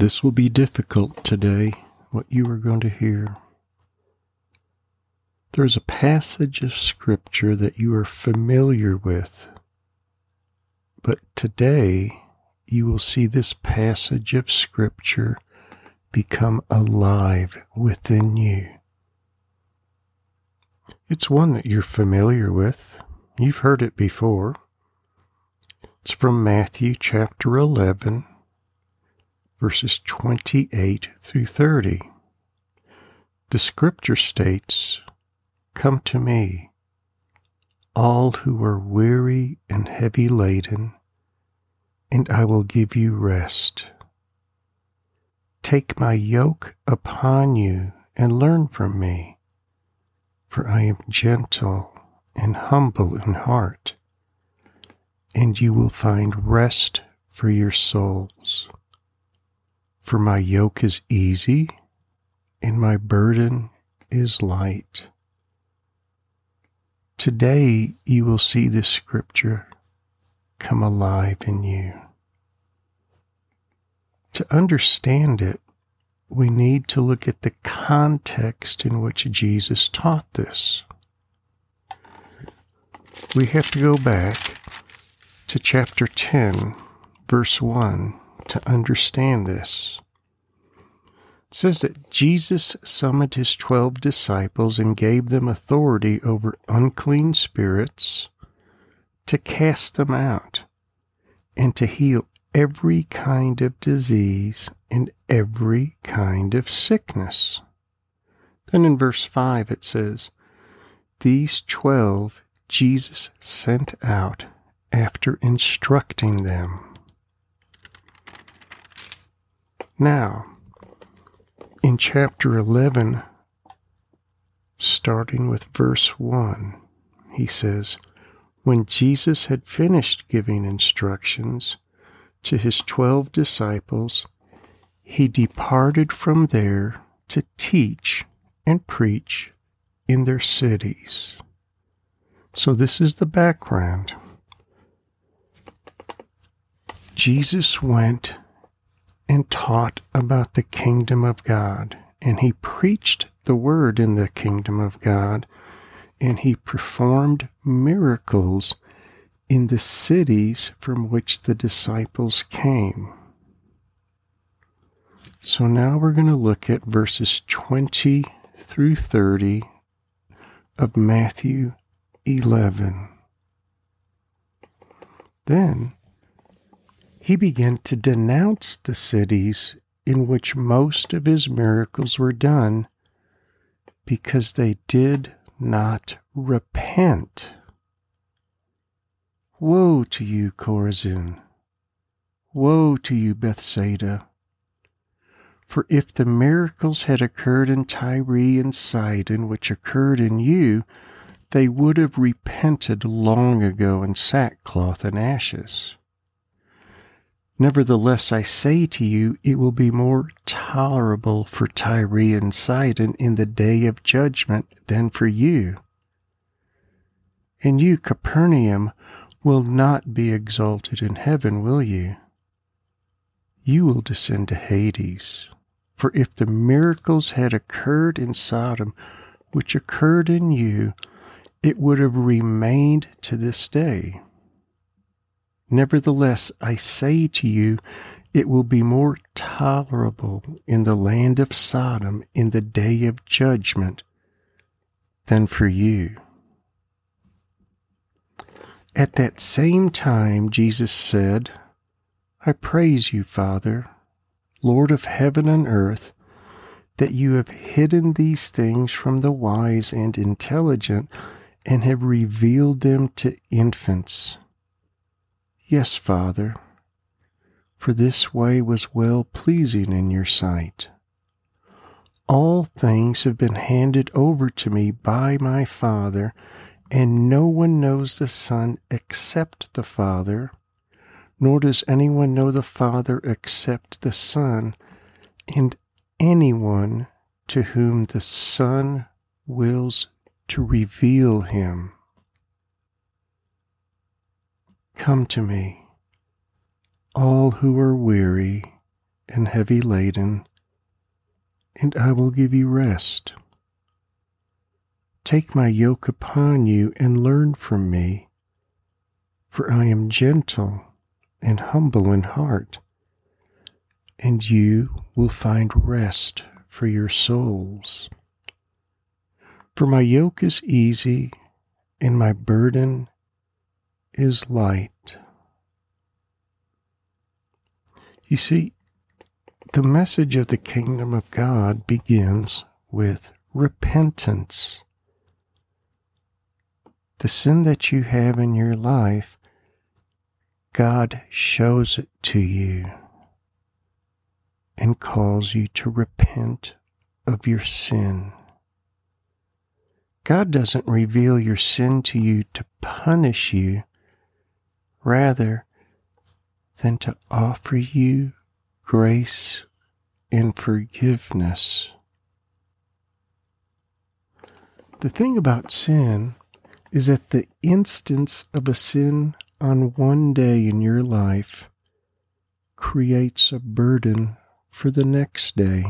This will be difficult today, what you are going to hear. There's a passage of Scripture that you are familiar with, but today you will see this passage of Scripture become alive within you. It's one that you're familiar with. You've heard it before. It's from Matthew chapter 11, verses 28 through 30. The scripture states, Come to me, all who are weary and heavy laden, and I will give you rest. Take my yoke upon you and learn from me, for I am gentle and humble in heart, and you will find rest for your souls. For my yoke is easy and my burden is light. Today you will see this scripture come alive in you. To understand it, we need to look at the context in which Jesus taught this. We have to go back to chapter 10, verse 1 to understand this. It says that Jesus summoned his twelve disciples and gave them authority over unclean spirits to cast them out and to heal every kind of disease and every kind of sickness. Then in verse 5 it says, These twelve Jesus sent out after instructing them. Now, in chapter 11, starting with verse 1, he says, When Jesus had finished giving instructions to his twelve disciples, he departed from there to teach and preach in their cities. So, this is the background. Jesus went and taught about the kingdom of God, and he preached the word in the kingdom of God, and he performed miracles in the cities from which the disciples came. So now we're going to look at verses 20 through 30 of Matthew 11. Then he began to denounce the cities in which most of his miracles were done because they did not repent. Woe to you, Chorazin! Woe to you, Bethsaida! For if the miracles had occurred in Tyre and Sidon, which occurred in you, they would have repented long ago in sackcloth and ashes. Nevertheless, I say to you, it will be more tolerable for Tyre and Sidon in the day of judgment than for you. And you, Capernaum, will not be exalted in heaven, will you? You will descend to Hades. For if the miracles had occurred in Sodom, which occurred in you, it would have remained to this day. Nevertheless, I say to you, it will be more tolerable in the land of Sodom in the day of judgment than for you. At that same time, Jesus said, I praise you, Father, Lord of heaven and earth, that you have hidden these things from the wise and intelligent and have revealed them to infants. Yes, Father, for this way was well pleasing in your sight. All things have been handed over to me by my Father, and no one knows the Son except the Father, nor does anyone know the Father except the Son, and anyone to whom the Son wills to reveal him. Come to me, all who are weary and heavy laden, and I will give you rest. Take my yoke upon you and learn from me, for I am gentle and humble in heart, and you will find rest for your souls. For my yoke is easy and my burden is light. You see, the message of the kingdom of God begins with repentance. The sin that you have in your life, God shows it to you and calls you to repent of your sin. God doesn't reveal your sin to you to punish you, rather than to offer you grace and forgiveness. The thing about sin is that the instance of a sin on one day in your life creates a burden for the next day.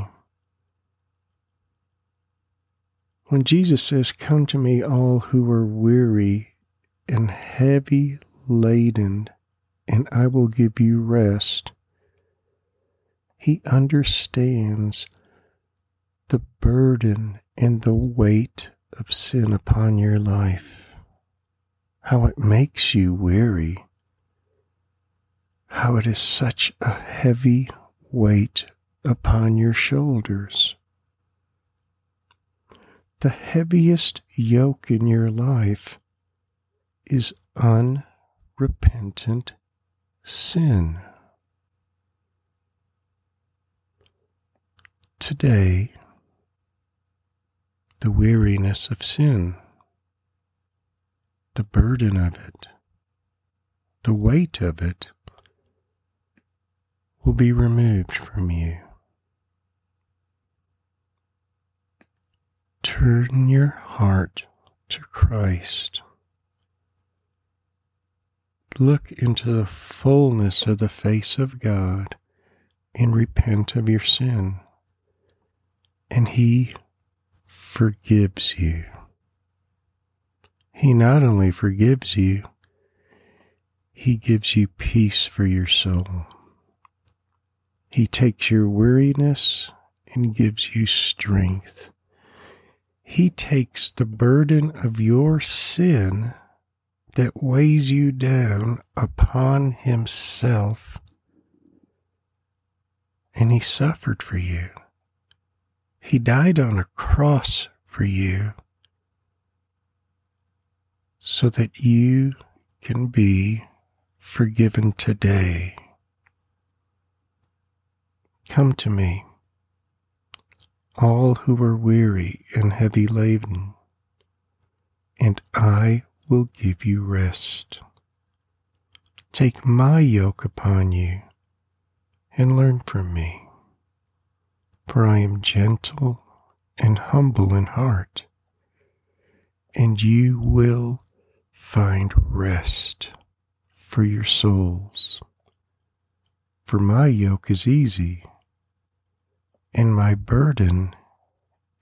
When Jesus says, Come to me, all who are weary and heavy laden, and I will give you rest, he understands the burden and the weight of sin upon your life, how it makes you weary, how it is such a heavy weight upon your shoulders. The heaviest yoke in your life is unrepentant sin. Today, the weariness of sin, the burden of it, the weight of it will be removed from you. Turn your heart to Christ. Look into the fullness of the face of God and repent of your sin, and He forgives you. He not only forgives you, He gives you peace for your soul. He takes your weariness and gives you strength. He takes the burden of your sin that weighs you down upon Himself, and He suffered for you. He died on a cross for you so that you can be forgiven today. Come to me, all who are weary and heavy laden, and I will give you rest. Take my yoke upon you and learn from me, for I am gentle and humble in heart, and you will find rest for your souls. For my yoke is easy and my burden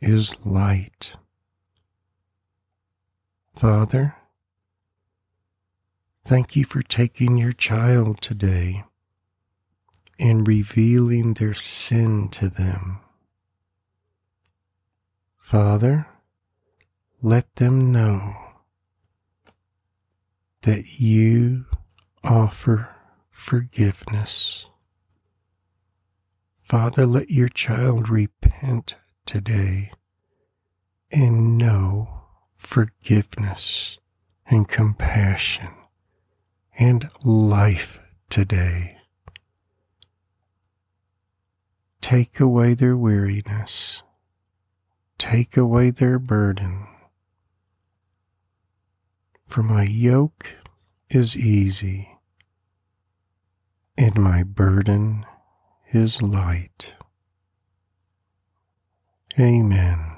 is light. Father, thank you for taking your child today and revealing their sin to them. Father, let them know that you offer forgiveness. Father, let your child repent today and know forgiveness and compassion and life today. Take away their weariness. Take away their burden. For my yoke is easy and my burden is light. Amen.